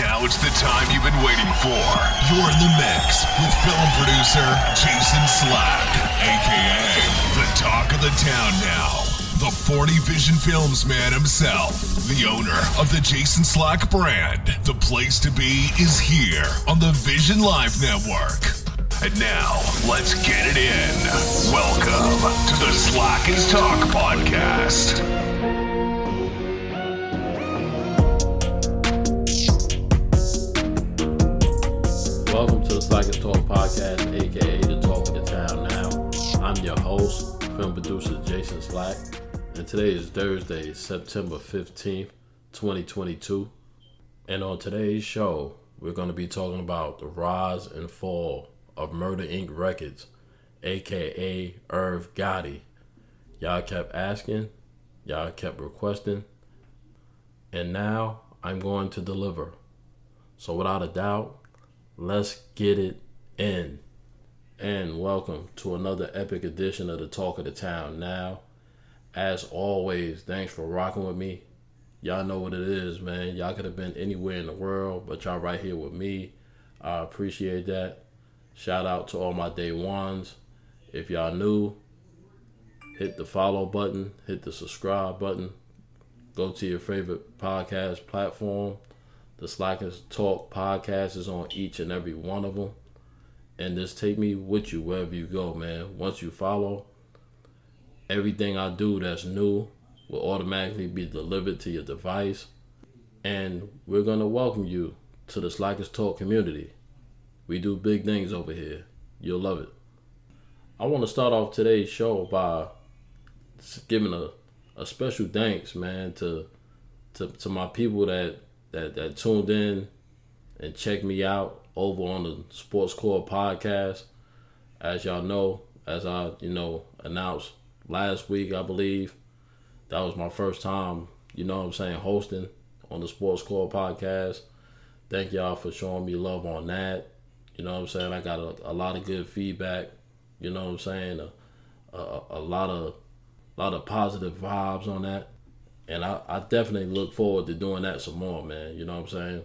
Now it's the time you've been waiting for. You're in the mix with film producer Jason Slack, aka the talk of the town now. The 40 Vision Films man himself, the owner of the Jason Slack brand. The place to be is here on the Vision Live Network. And now, let's get it in. Welcome to the Slack is Talk podcast. Welcome to the Slack is Talk podcast, aka the Talk of the Town Now. I'm your host, film producer Jason Slack, and today is Thursday, September 15th, 2022. And on today's show, we're going to be talking about the rise and fall of Murder Inc. Records, aka Irv Gotti. Y'all kept asking, y'all kept requesting, and now I'm going to deliver. So without a doubt, let's get it in. And welcome to another epic edition of the Talk of the Town now. As always, thanks for rocking with me. Y'all know what it is, man. Y'all could have been anywhere in the world, but y'all right here with me. I appreciate that. Shout out to all my day ones. If y'all new, hit the follow button, hit the subscribe button, go to your favorite podcast platform. The Slack is Talk podcast is on each and every one of them. And just take me with you wherever you go, man. Once you follow, everything I do that's new will automatically be delivered to your device. And we're going to welcome you to the Slack is Talk community. We do big things over here. You'll love it. I want to start off today's show by giving a, a special thanks, man, to, to to my people that that that tuned in and checked me out over on the Sports Core podcast. As y'all know, as I you know announced last week, I believe that was my first time. You know what I'm saying hosting on the Sports Core podcast. Thank y'all for showing me love on that. You know what I'm saying? I got a, a lot of good feedback. You know what I'm saying? A, a, a lot of a lot of positive vibes on that and I, I definitely look forward to doing that some more, man. You know what I'm saying?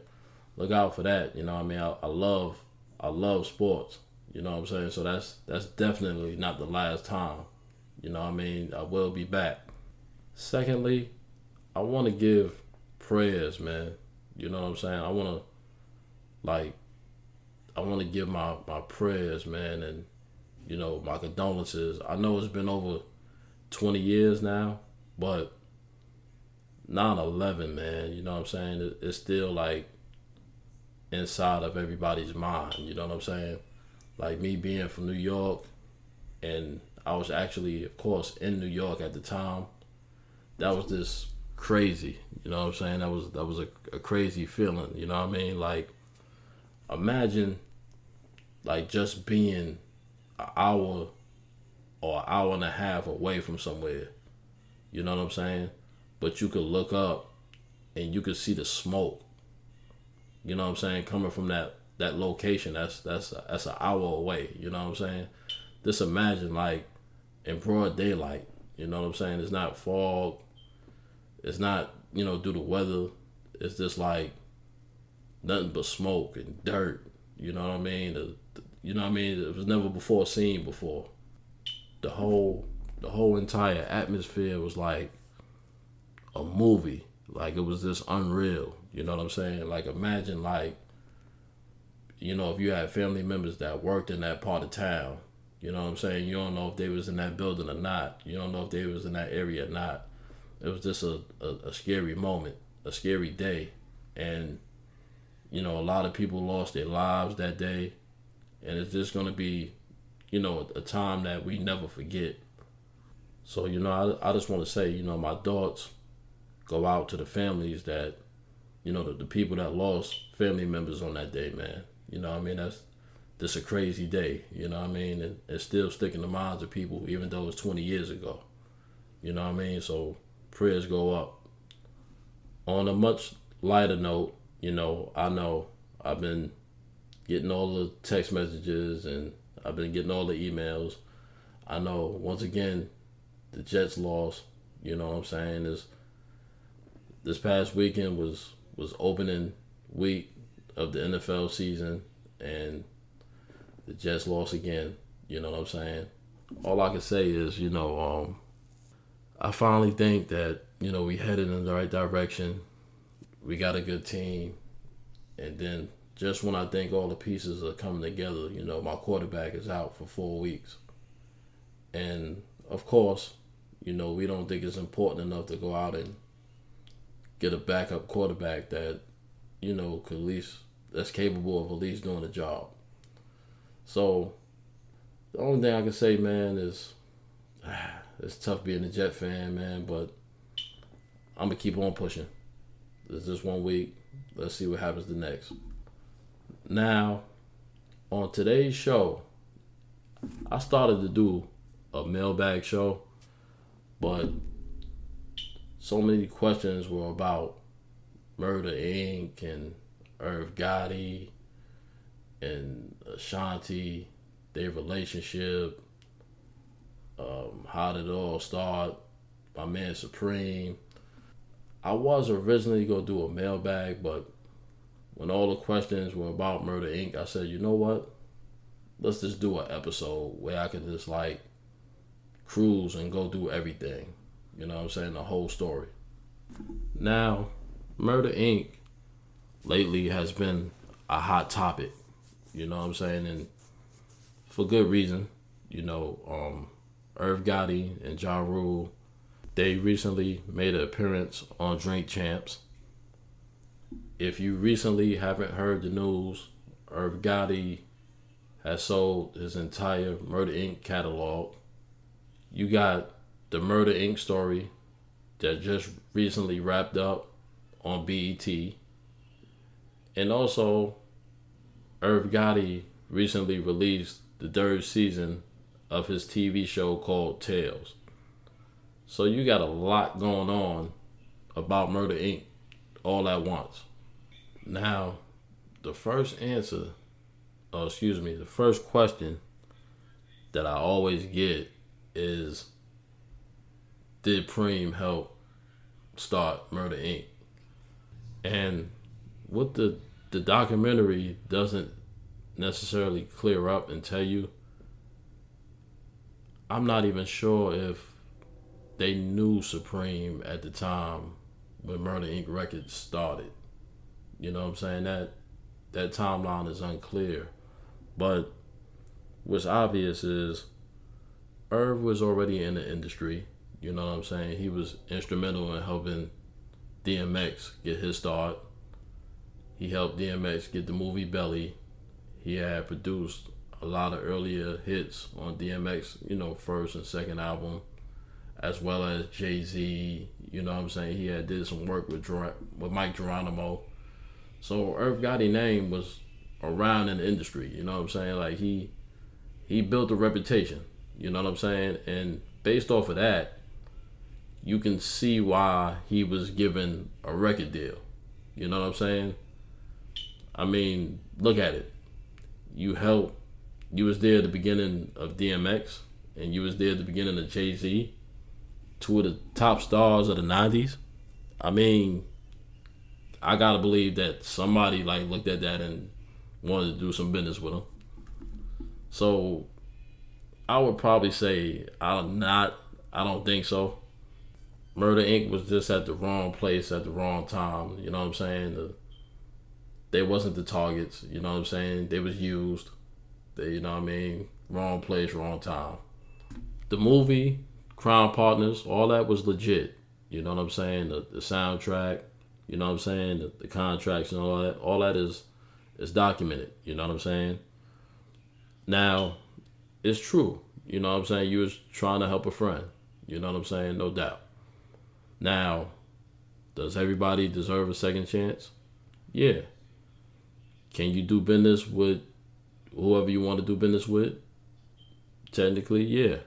Look out for that. You know what I mean? I, I love I love sports. You know what I'm saying? So that's that's definitely not the last time. You know what I mean? I will be back. Secondly, I want to give prayers, man. You know what I'm saying? I want to like I want to give my my prayers, man, and you know, my condolences. I know it's been over 20 years now, but 9-11 man. You know what i'm saying? It's still like inside of everybody's mind. You know what i'm saying? Like me being from new york and i was actually of course in new york at the time that was just crazy. You know what i'm saying? That was that was a, a crazy feeling. You know what i mean? Like imagine like just being an hour or an hour and a half away from somewhere. You know what i'm saying but you could look up and you could see the smoke. You know what I'm saying? Coming from that that location, that's that's that's an hour away. You know what I'm saying? Just imagine like in broad daylight. You know what I'm saying? It's not fog. It's not you know due to weather. It's just like nothing but smoke and dirt. You know what I mean? The, the, you know what I mean? It was never before seen before. The whole the whole entire atmosphere was like a movie. Like it was just unreal. You know what I'm saying? Like imagine like you know, if you had family members that worked in that part of town, you know what I'm saying? You don't know if they was in that building or not. You don't know if they was in that area or not. It was just a, a, a scary moment, a scary day. And, you know, a lot of people lost their lives that day. And it's just going to be, you know, a, time that we never forget. So, you know, I, I just want to say, you know, my thoughts go out to the families that, you know, the, the people that lost family members on that day, man. You know I mean? That's just a crazy day, you know I mean? And it's still sticking in the minds of people, even though it's 20 years ago. You know what I mean? So prayers go up. On a much lighter note, you know, I know I've been getting all the text messages and I've been getting all the emails. I know once again the Jets lost, you know what I'm saying? Is this past weekend was was opening week of the NFL season, and the Jets lost again. You know what I'm saying? All I can say is, you know, um, I finally think that you know we headed in the right direction. We got a good team, and then just when I think all the pieces are coming together, you know, my quarterback is out for four weeks, and of course, you know, we don't think it's important enough to go out and get a backup quarterback that, you know, could at least that's capable of at least doing the job. So the only thing I can say, man, is ah, it's tough being a Jet fan, man, but I'm gonna keep on pushing. It's just one week. Let's see what happens the next. Now, on today's show, I started to do a mailbag show, but so many questions were about Murder Inc. and Irv Gotti and Ashanti, their relationship, um, how did it all start, my man Supreme. I was originally gonna do a mailbag, but when all the questions were about Murder Inc., I said, you know what? Let's just do an episode where I can just like cruise and go do everything. You know what I'm saying? The whole story. Now, Murder Inc. lately has been a hot topic. You know what I'm saying? And for good reason. You know, um, Irv Gotti and Ja Rule, they recently made an appearance on Drink Champs. If you recently haven't heard the news, Irv Gotti has sold his entire Murder Inc. catalog. You got the Murder Inc. story that just recently wrapped up on BET. And also, Irv Gotti recently released the third season of his TV show called Tales. So you got a lot going on about Murder Inc. all at once. Now, the first answer, oh, excuse me, the first question that I always get is Did Preem help start Murder Inc.? And what the the documentary doesn't necessarily clear up and tell you I'm not even sure if they knew Supreme at the time when Murder Inc. Records started. You know what I'm saying? That that timeline is unclear. But what's obvious is Irv was already in the industry. You know what I'm saying? He was instrumental in helping DMX get his start. He helped DMX get the movie Belly. He had produced a lot of earlier hits on DMX, you know, first and second album, as well as Jay Z. You know what I'm saying? He had did some work with Ger- with Mike Geronimo. So Irv Gotti name was around in the industry. You know what I'm saying? Like he he built a reputation. You know what I'm saying? And based off of that, you can see why he was given a record deal. You know what I'm saying? I mean, look at it. You helped you was there at the beginning of DMX, and you was there at the beginning of Jay Z, two of the top stars of the '90s. I mean, I gotta believe that somebody like looked at that and wanted to do some business with him. So, I would probably say I'm not. I don't think so. Murder Inc. was just at the wrong place at the wrong time. You know what I'm saying? The, they wasn't the targets. You know what I'm saying? They was used. They, you know what I mean? Wrong place, wrong time. The movie, Crime Partners, all that was legit. You know what I'm saying? The, the soundtrack, you know what I'm saying? The, the contracts and all that, all that is is documented. You know what I'm saying? Now, it's true. You know what I'm saying? You was trying to help a friend. You know what I'm saying? No doubt. Now, does everybody deserve a second chance? Yeah. Can you do business with whoever you want to do business with, technically, yeah.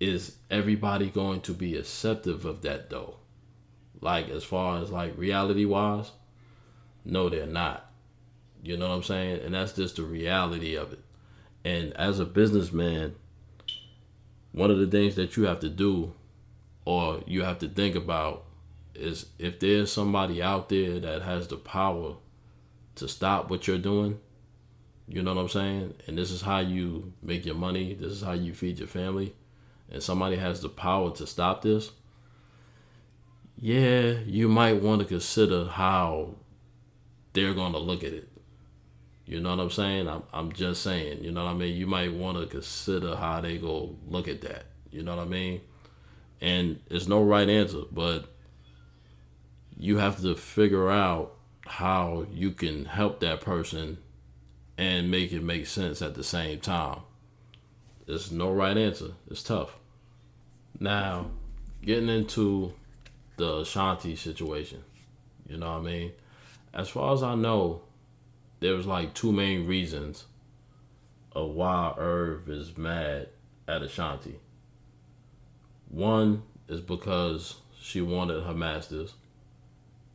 Is everybody going to be acceptive of that though? Like as far as like reality wise, no, they're not. You know what I'm saying? And that's just the reality of it. And as a businessman, one of the things that you have to do or you have to think about is if there's somebody out there that has the power to stop what you're doing, you know what I'm saying? And this is how you make your money, this is how you feed your family, and somebody has the power to stop this, yeah, you might want to consider how they're going to look at it. You know what I'm saying? I'm, I'm just saying, you know what I mean? You might want to consider how they go look at that. You know what I mean? And there's no right answer, but you have to figure out how you can help that person and make it make sense at the same time. There's no right answer. It's tough. Now, getting into the Ashanti situation, you know what I mean? As far as I know, there was like two main reasons of why Irv is mad at Ashanti. One is because she wanted her masters,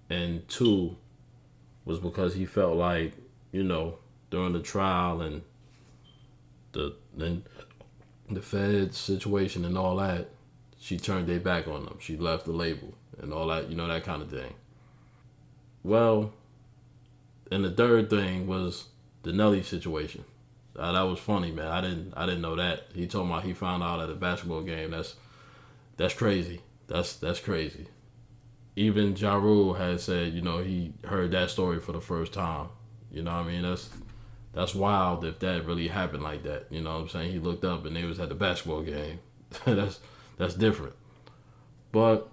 and two was because he felt like, you know, during the trial and the then the Fed situation and all that, she turned their back on them. She left the label and all that, you know, that kind of thing. Well, and the third thing was the Nelly situation. Uh, that was funny, man. I didn't I didn't know that. He told me he found out at a basketball game. That's that's crazy. That's that's crazy. Even Ja Rule had said, you know, he heard that story for the first time. You know what I mean? That's that's wild if that really happened like that. You know what I'm saying? He looked up and they was at the basketball game. that's that's different. But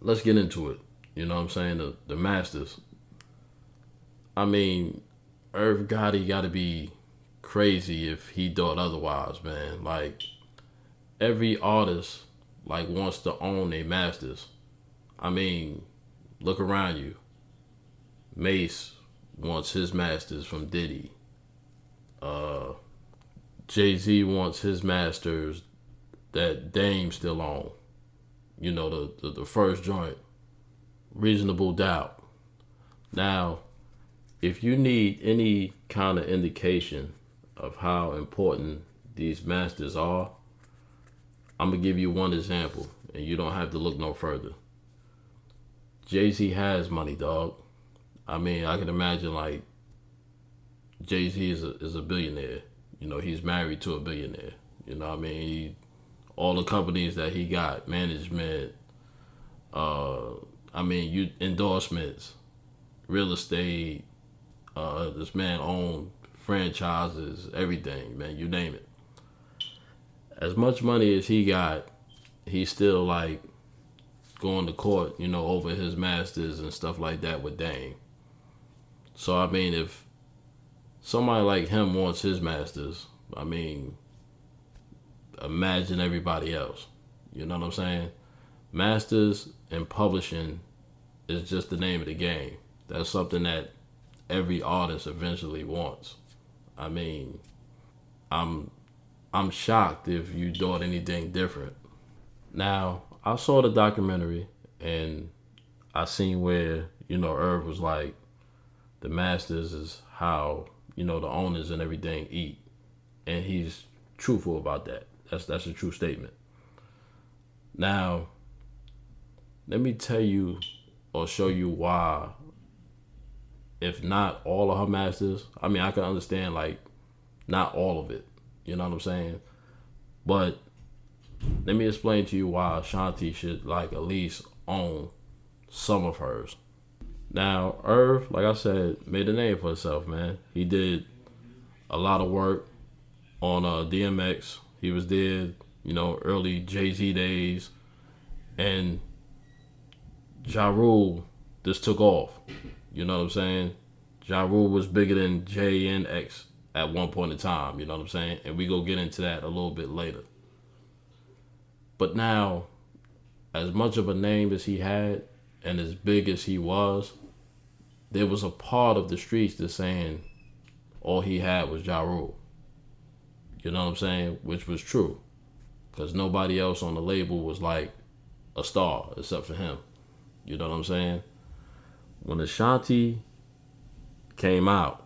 let's get into it. You know what I'm saying? The the Masters. I mean, Irv Gotti got to be crazy if he thought otherwise, man. Like every artist like wants to own their masters. I mean, look around you. Mase wants his masters from Diddy. Uh, Jay Z wants his masters that Dame still on. You know the, the the first joint. Reasonable doubt. Now, if you need any kind of indication of how important these masters are, I'm gonna give you one example, and you don't have to look no further. Jay Z has money, dog. I mean, I can imagine like Jay Z is a is a billionaire. You know, he's married to a billionaire. You know, I mean, he, all the companies that he got, management. Uh, I mean, you endorsements, real estate, uh, this man owned franchises, everything, man, you name it. As much money as he got, he's still like going to court, you know, over his masters and stuff like that with Dame. So I mean, if somebody like him wants his masters, I mean, imagine everybody else. You know what I'm saying? Masters and publishing is just the name of the game. That's something that every artist eventually wants. I mean, I'm I'm shocked if you thought anything different. Now, I saw the documentary and I seen where, you know, Irv was like, the masters is how, you know, the owners and everything eat. And he's truthful about that. That's that's a true statement. Now, let me tell you or show you why if not all of her masters, I mean, I can understand like not all of it. You know what I'm saying? But let me explain to you why Ashanti should like at least own some of hers. Now, Irv, like I said, made a name for himself, man. He did a lot of work on uh, DMX. He was there, you know, early Jay Z days, and Ja Rule just took off. You know what I'm saying? Ja Rule was bigger than J and X at one point in time. You know what I'm saying? And we go get into that a little bit later. But now, as much of a name as he had and as big as he was, there was a part of the streets that saying all he had was Ja Rule. You know what I'm saying? Which was true. Because nobody else on the label was like a star except for him. You know what I'm saying? when Ashanti came out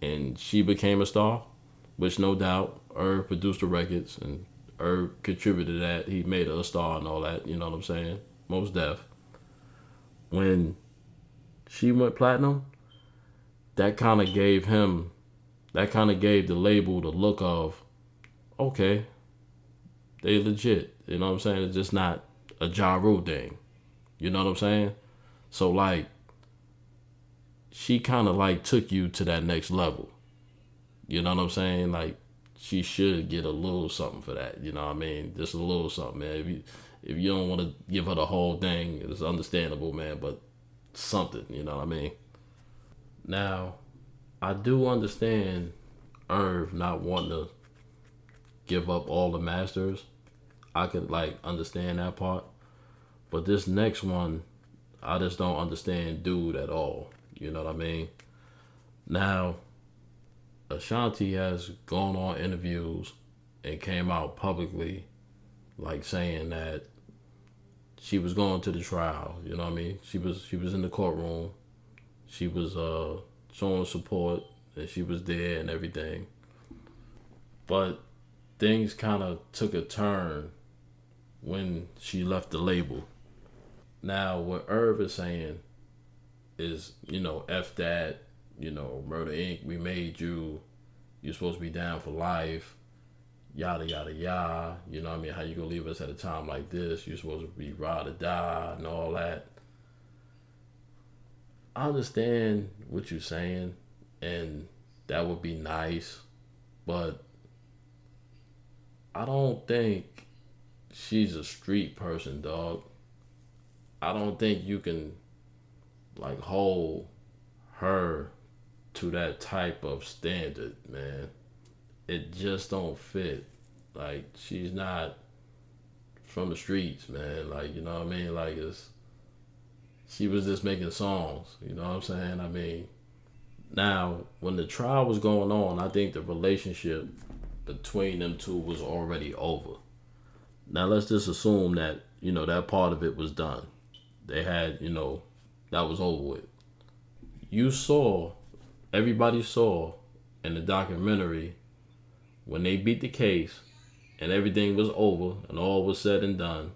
and she became a star, which no doubt Irv produced the records and Irv contributed to that. He made her a star and all that, you know what I'm saying? Most deaf. When she went platinum, that kind of gave him, that kind of gave the label the look of, okay, they legit. You know what I'm saying? It's just not a Ja Rule thing. You know what I'm saying? So like, she kind of like took you to that next level. You know what I'm saying? Like, she should get a little something for that. You know what I mean? Just a little something, man. If you if you don't want to give her the whole thing, it's understandable, man. But something, you know what I mean? Now, I do understand Irv not wanting to give up all the masters. I could like understand that part. But this next one, I just don't understand dude at all. You know what I mean? Now, Ashanti has gone on interviews and came out publicly like saying that she was going to the trial, you know what I mean? She was she was in the courtroom. She was uh showing support and she was there and everything. But things kind of took a turn when she left the label. Now, what Irv is saying is, you know, F that, you know, Murder Inc., we made you, you're supposed to be down for life, yada, yada, yada. You know I mean? How you gonna leave us at a time like this? You're supposed to be ride or die and all that. I understand what you're saying, and that would be nice, but I don't think she's a street person, dog. I don't think you can like hold her to that type of standard, man. It just don't fit. Like she's not from the streets, man. Like you know what I mean? Like it's she was just making songs. You know what I'm saying? I mean, now when the trial was going on, I think the relationship between them two was already over. Now let's just assume that you know that part of it was done. They had you know that was over with. You saw, everybody saw in the documentary when they beat the case and everything was over and all was said and done.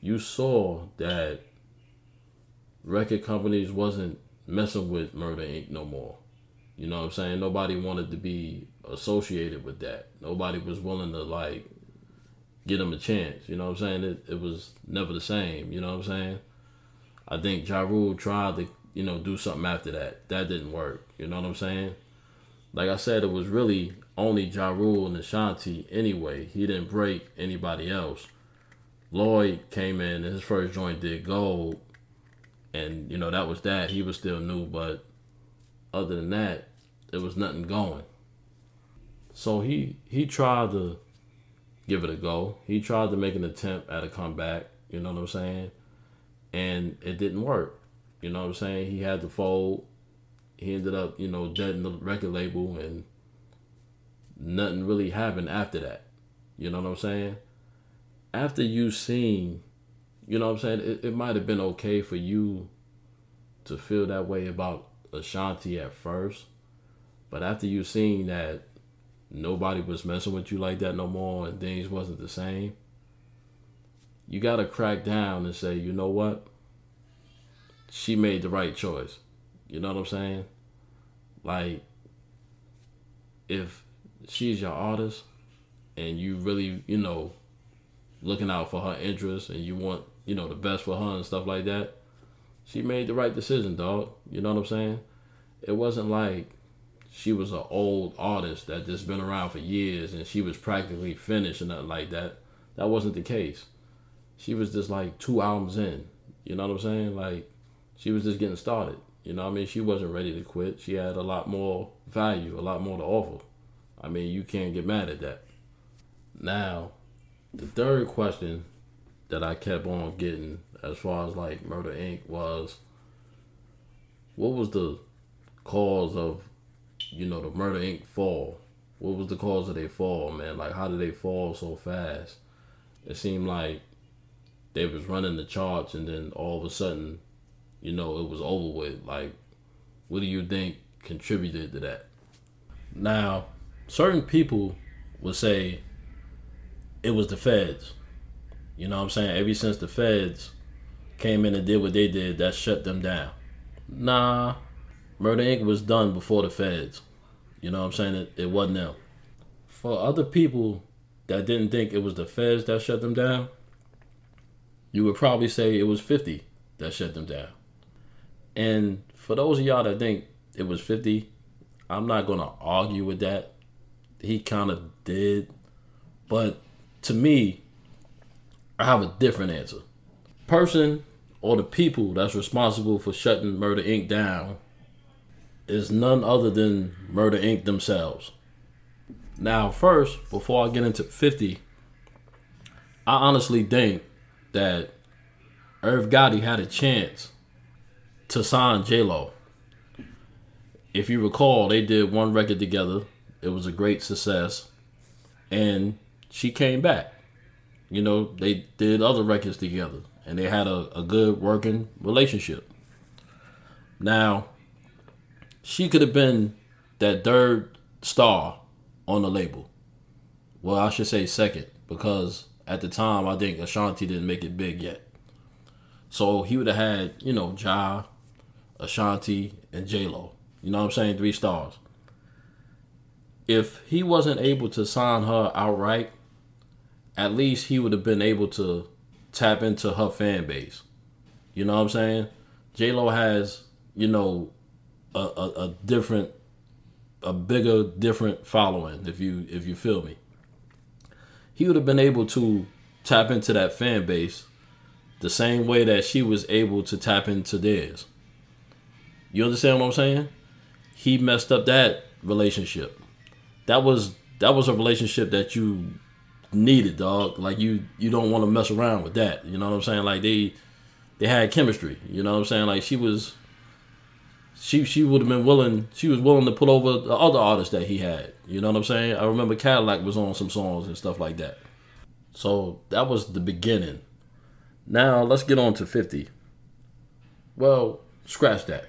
You saw that record companies wasn't messing with Murder Inc. no more. You know what I'm saying? Nobody wanted to be associated with that. Nobody was willing to like get them a chance. You know what I'm saying? It, it was never the same. You know what I'm saying? I think Ja Rule tried to, you know, do something after that. That didn't work. You know what I'm saying? Like I said, it was really only Ja Rule and Ashanti anyway. He didn't break anybody else. Lloyd came in and his first joint did gold. And, you know, that was that. He was still new, but other than that, there was nothing going. So he he tried to give it a go. He tried to make an attempt at a comeback, you know what I'm saying? And it didn't work. You know what I'm saying? He had to fold. He ended up, you know, dead in the record label and nothing really happened after that. You know what I'm saying? After you seen, you know what I'm saying, it, it might have been okay for you to feel that way about Ashanti at first. But after you seen that nobody was messing with you like that no more and things wasn't the same, you gotta crack down and say, you know what? She made the right choice. You know what I'm saying? Like, if she's your artist and you really, you know, looking out for her interests and you want, you know, the best for her and stuff like that, she made the right decision, dog. You know what I'm saying? It wasn't like she was an old artist that just been around for years and she was practically finished and nothing like that. That wasn't the case. She was just like two albums in. You know what I'm saying? Like she was just getting started. You know what I mean? She wasn't ready to quit. She had a lot more value, a lot more to offer. I mean, you can't get mad at that. Now, the third question that I kept on getting as far as like Murder Inc. was what was the cause of you know, the Murder Inc. fall? What was the cause of their fall, man? Like, how did they fall so fast? It seemed like they was running the charts, and then all of a sudden, you know, it was over with. Like, what do you think contributed to that? Now, certain people would say it was the feds. You know what I'm saying? Ever since the feds came in and did what they did, that shut them down. Nah, Murder Inc. was done before the feds. You know what I'm saying? It, it wasn't them. For other people that didn't think it was the feds that shut them down, you would probably say it was 50 that shut them down. And for those of y'all that think it was 50, I'm not going to argue with that. He kind of did. But to me, I have a different answer. Person or the people that's responsible for shutting Murder Inc. down is none other than Murder Inc. themselves. Now, first, before I get into 50, I honestly think that Irv Gotti had a chance to sign J Lo. If you recall, they did one record together. It was a great success, and she came back. You know, they did other records together, and they had a, a good working relationship. Now, she could have been that third star on the label. Well, I should say second because at the time I think Ashanti didn't make it big yet. So he would have had, you know, Ja, Ashanti, and J Lo. You know what I'm saying? Three stars. If he wasn't able to sign her outright, at least he would have been able to tap into her fan base. You know what I'm saying? J Lo has, you know, a, a, a different, a bigger, different following. If you if you feel me, he would have been able to tap into that fan base the same way that she was able to tap into theirs. You understand what I'm saying? He messed up that relationship. That was that was a relationship that you needed, dog. Like you you don't want to mess around with that. You know what I'm saying? Like they they had chemistry. You know what I'm saying? Like she was she she would have been willing she was willing to put over the other artists that he had. You know what I'm saying? I remember Cadillac was on some songs and stuff like that. So that was the beginning. Now let's get on to 50. Well, scratch that.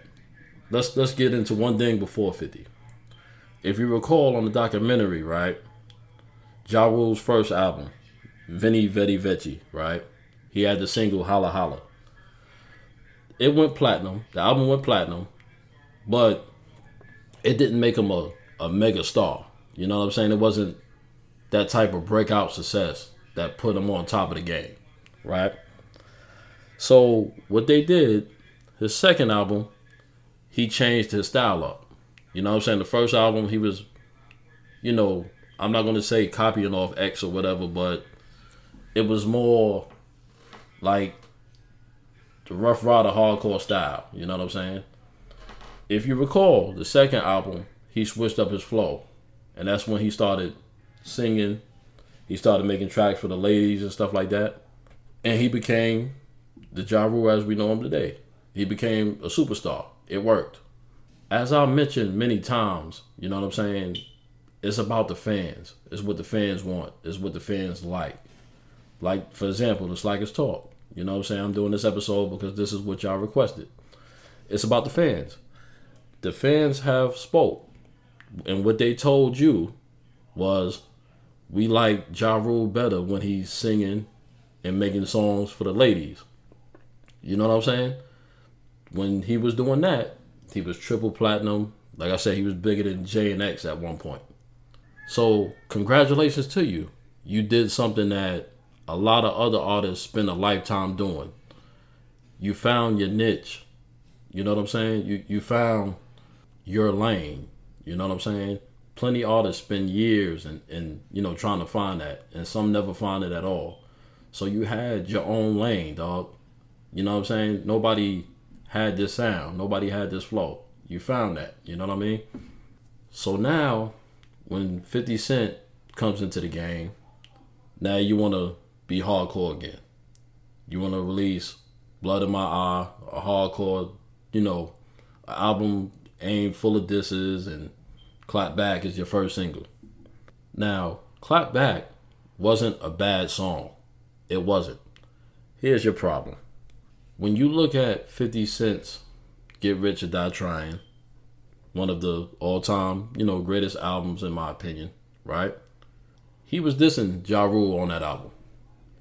Let's let's get into one thing before 50. If you recall on the documentary, right? Ja Rule's first album, Venni Vetti Vecci, right? He had the single Holla Holla. It went platinum. The album went platinum, but it didn't make him a, a mega star. You know what I'm saying? It wasn't that type of breakout success that put him on top of the game, right? So what they did, his second album, he changed his style up. You know what I'm saying? The first album, he was, you know, I'm not gonna say copying off X or whatever, but it was more like the Ruff Ryder hardcore style. You know what I'm saying? If you recall, the second album, he switched up his flow, and that's when he started singing. He started making tracks for the ladies and stuff like that, and he became the Ja Rule as we know him today. He became a superstar. It worked. As I mentioned many times, you know what I'm saying? It's about the fans. It's what the fans want. It's what the fans like. Like, for example, the Slackers Talk. You know what I'm saying? I'm doing this episode because this is what y'all requested. It's about the fans. The fans have spoke. And what they told you was we like Ja Rule better when he's singing and making songs for the ladies. You know what I'm saying? When he was doing that, he was triple platinum. Like I said, he was bigger than J and X at one point. So congratulations to you. You did something that a lot of other artists spend a lifetime doing. You found your niche. You know what I'm saying? You you found your lane. You know what I'm saying? Plenty artists spend years and, and you know trying to find that and some never find it at all. So you had your own lane, dog. You know what I'm saying? Nobody had this sound. Nobody had this flow. You found that. You know what I mean? So now when 50 Cent comes into the game, now you want to be hardcore again. You want to release Blood in My Eye, a hardcore, you know, album aimed full of disses, and Clap Back is your first single. Now, Clap Back wasn't a bad song. It wasn't. Here's your problem. When you look at 50 Cent's Get Rich or Die Trying, one of the all time, you know, greatest albums in my opinion, right? He was dissing Ja Rule on that album.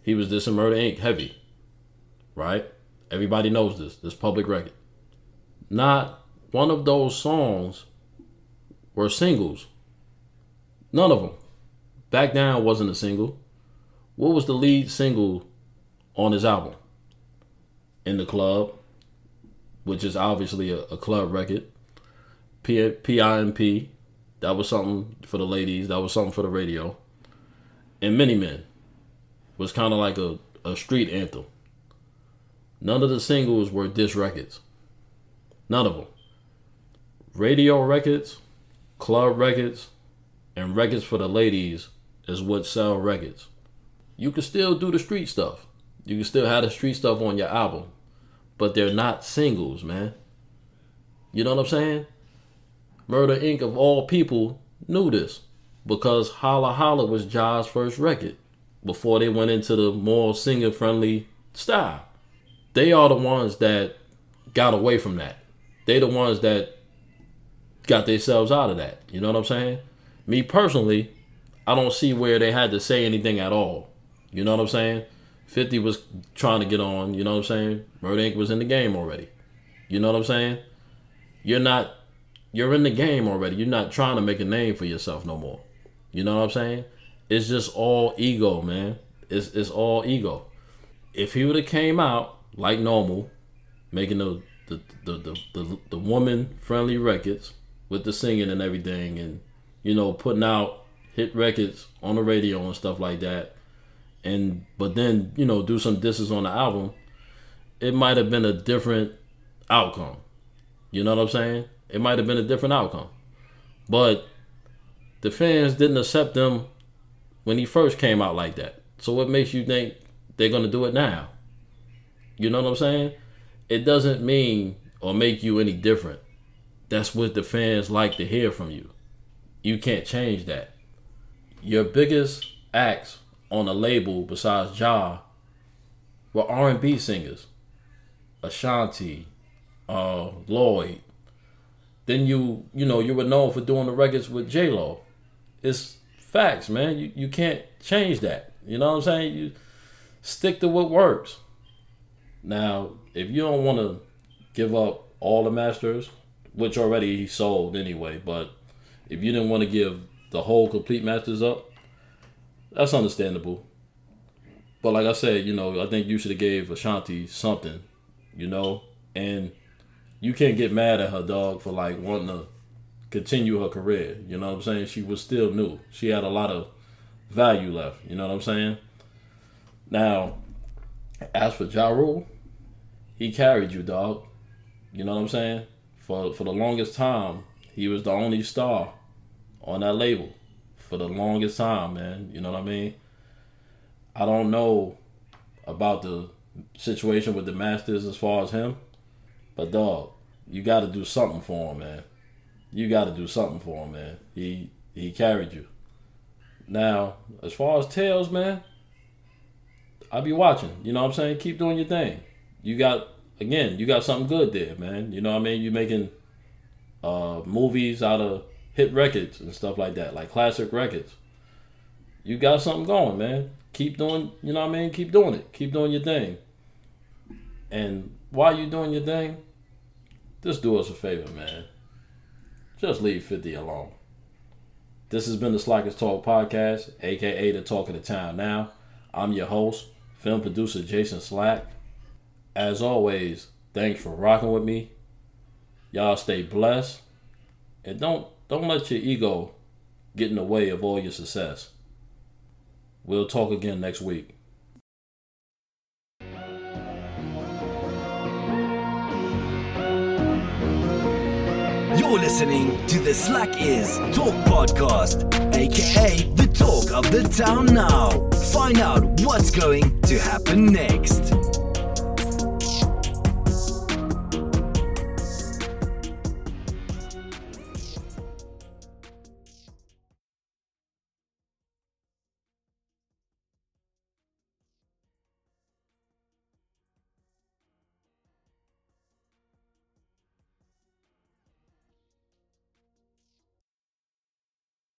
He was dissing Murder Inc. heavy, right? Everybody knows this. This public record. Not one of those songs were singles. None of them. Back Down wasn't a single. What was the lead single on his album? In the Club, which is obviously a, a club record. P- PIMP, that was something for the ladies, that was something for the radio. And Many Men was kind of like a, a street anthem. None of the singles were diss records. None of them. Radio records, club records, and records for the ladies is what sell records. You can still do the street stuff. You can still have the street stuff on your album, but they're not singles, man. You know what I'm saying? Murder Inc. of all people knew this because Holla Holla was Ja's first record before they went into the more singer friendly style. They are the ones that got away from that. They the ones that got themselves out of that. You know what I'm saying? Me personally, I don't see where they had to say anything at all. You know what I'm saying? 50 was trying to get on, you know what I'm saying? Murder Inc. was in the game already. You know what I'm saying? You're not you're in the game already. You're not trying to make a name for yourself no more. You know what I'm saying? It's just all ego, man. It's it's all ego. If he would have came out like normal, making the the the the, the, the woman friendly records with the singing and everything and you know putting out hit records on the radio and stuff like that. And but then you know do some disses on the album it might have been a different outcome. You know what i'm saying? It might have been a different outcome. But the fans didn't accept them when he first came out like that. So what makes you think they're to do it now? You know what i'm saying? It doesn't mean or make you any different that's what the fans like to hear from you you can't change that your biggest acts on a label besides Ja were R and B singers. Ashanti, uh, Lloyd. Then you you know you were known for doing the records with J Lo. It's facts, man. You you can't change that. You know what I'm saying? You stick to what works. Now, if you don't want to give up all the masters, which already he sold anyway, but if you didn't want to give the whole complete masters up, that's understandable. But like I said, you know, I think you should have gave Ashanti something, you know, and you can't get mad at her dog for like wanting to continue her career. You know what I'm saying? She was still new. She had a lot of value left. You know what I'm saying? Now, as for Ja Rule, he carried you, dog. You know what I'm saying? For for the longest time, he was the only star on that label for the longest time, man. You know what I mean? I don't know about the situation with the Masters as far as him, but dog, you got to do something for him, man. You got to do something for him, man. He he carried you. Now, as far as Tales, man, I be watching. You know what I'm saying? Keep doing your thing. You got again, you got something good there, man. You know what I mean? You're making uh, movies out of hit records and stuff like that, like classic records. You got something going, man. Keep doing, you know what I mean? Keep doing it. Keep doing your thing. And while you're doing your thing, just do us a favor, man. Just leave 50 alone. This has been the Slackers Talk Podcast, aka the Talk of the Town Now. I'm your host, film producer Jason Slack. As always, thanks for rocking with me. Y'all stay blessed. And don't don't let your ego get in the way of all your success. We'll talk again next week. You're listening to the Slack Is Talk Podcast, aka the talk of the town now. Find out what's going to happen next.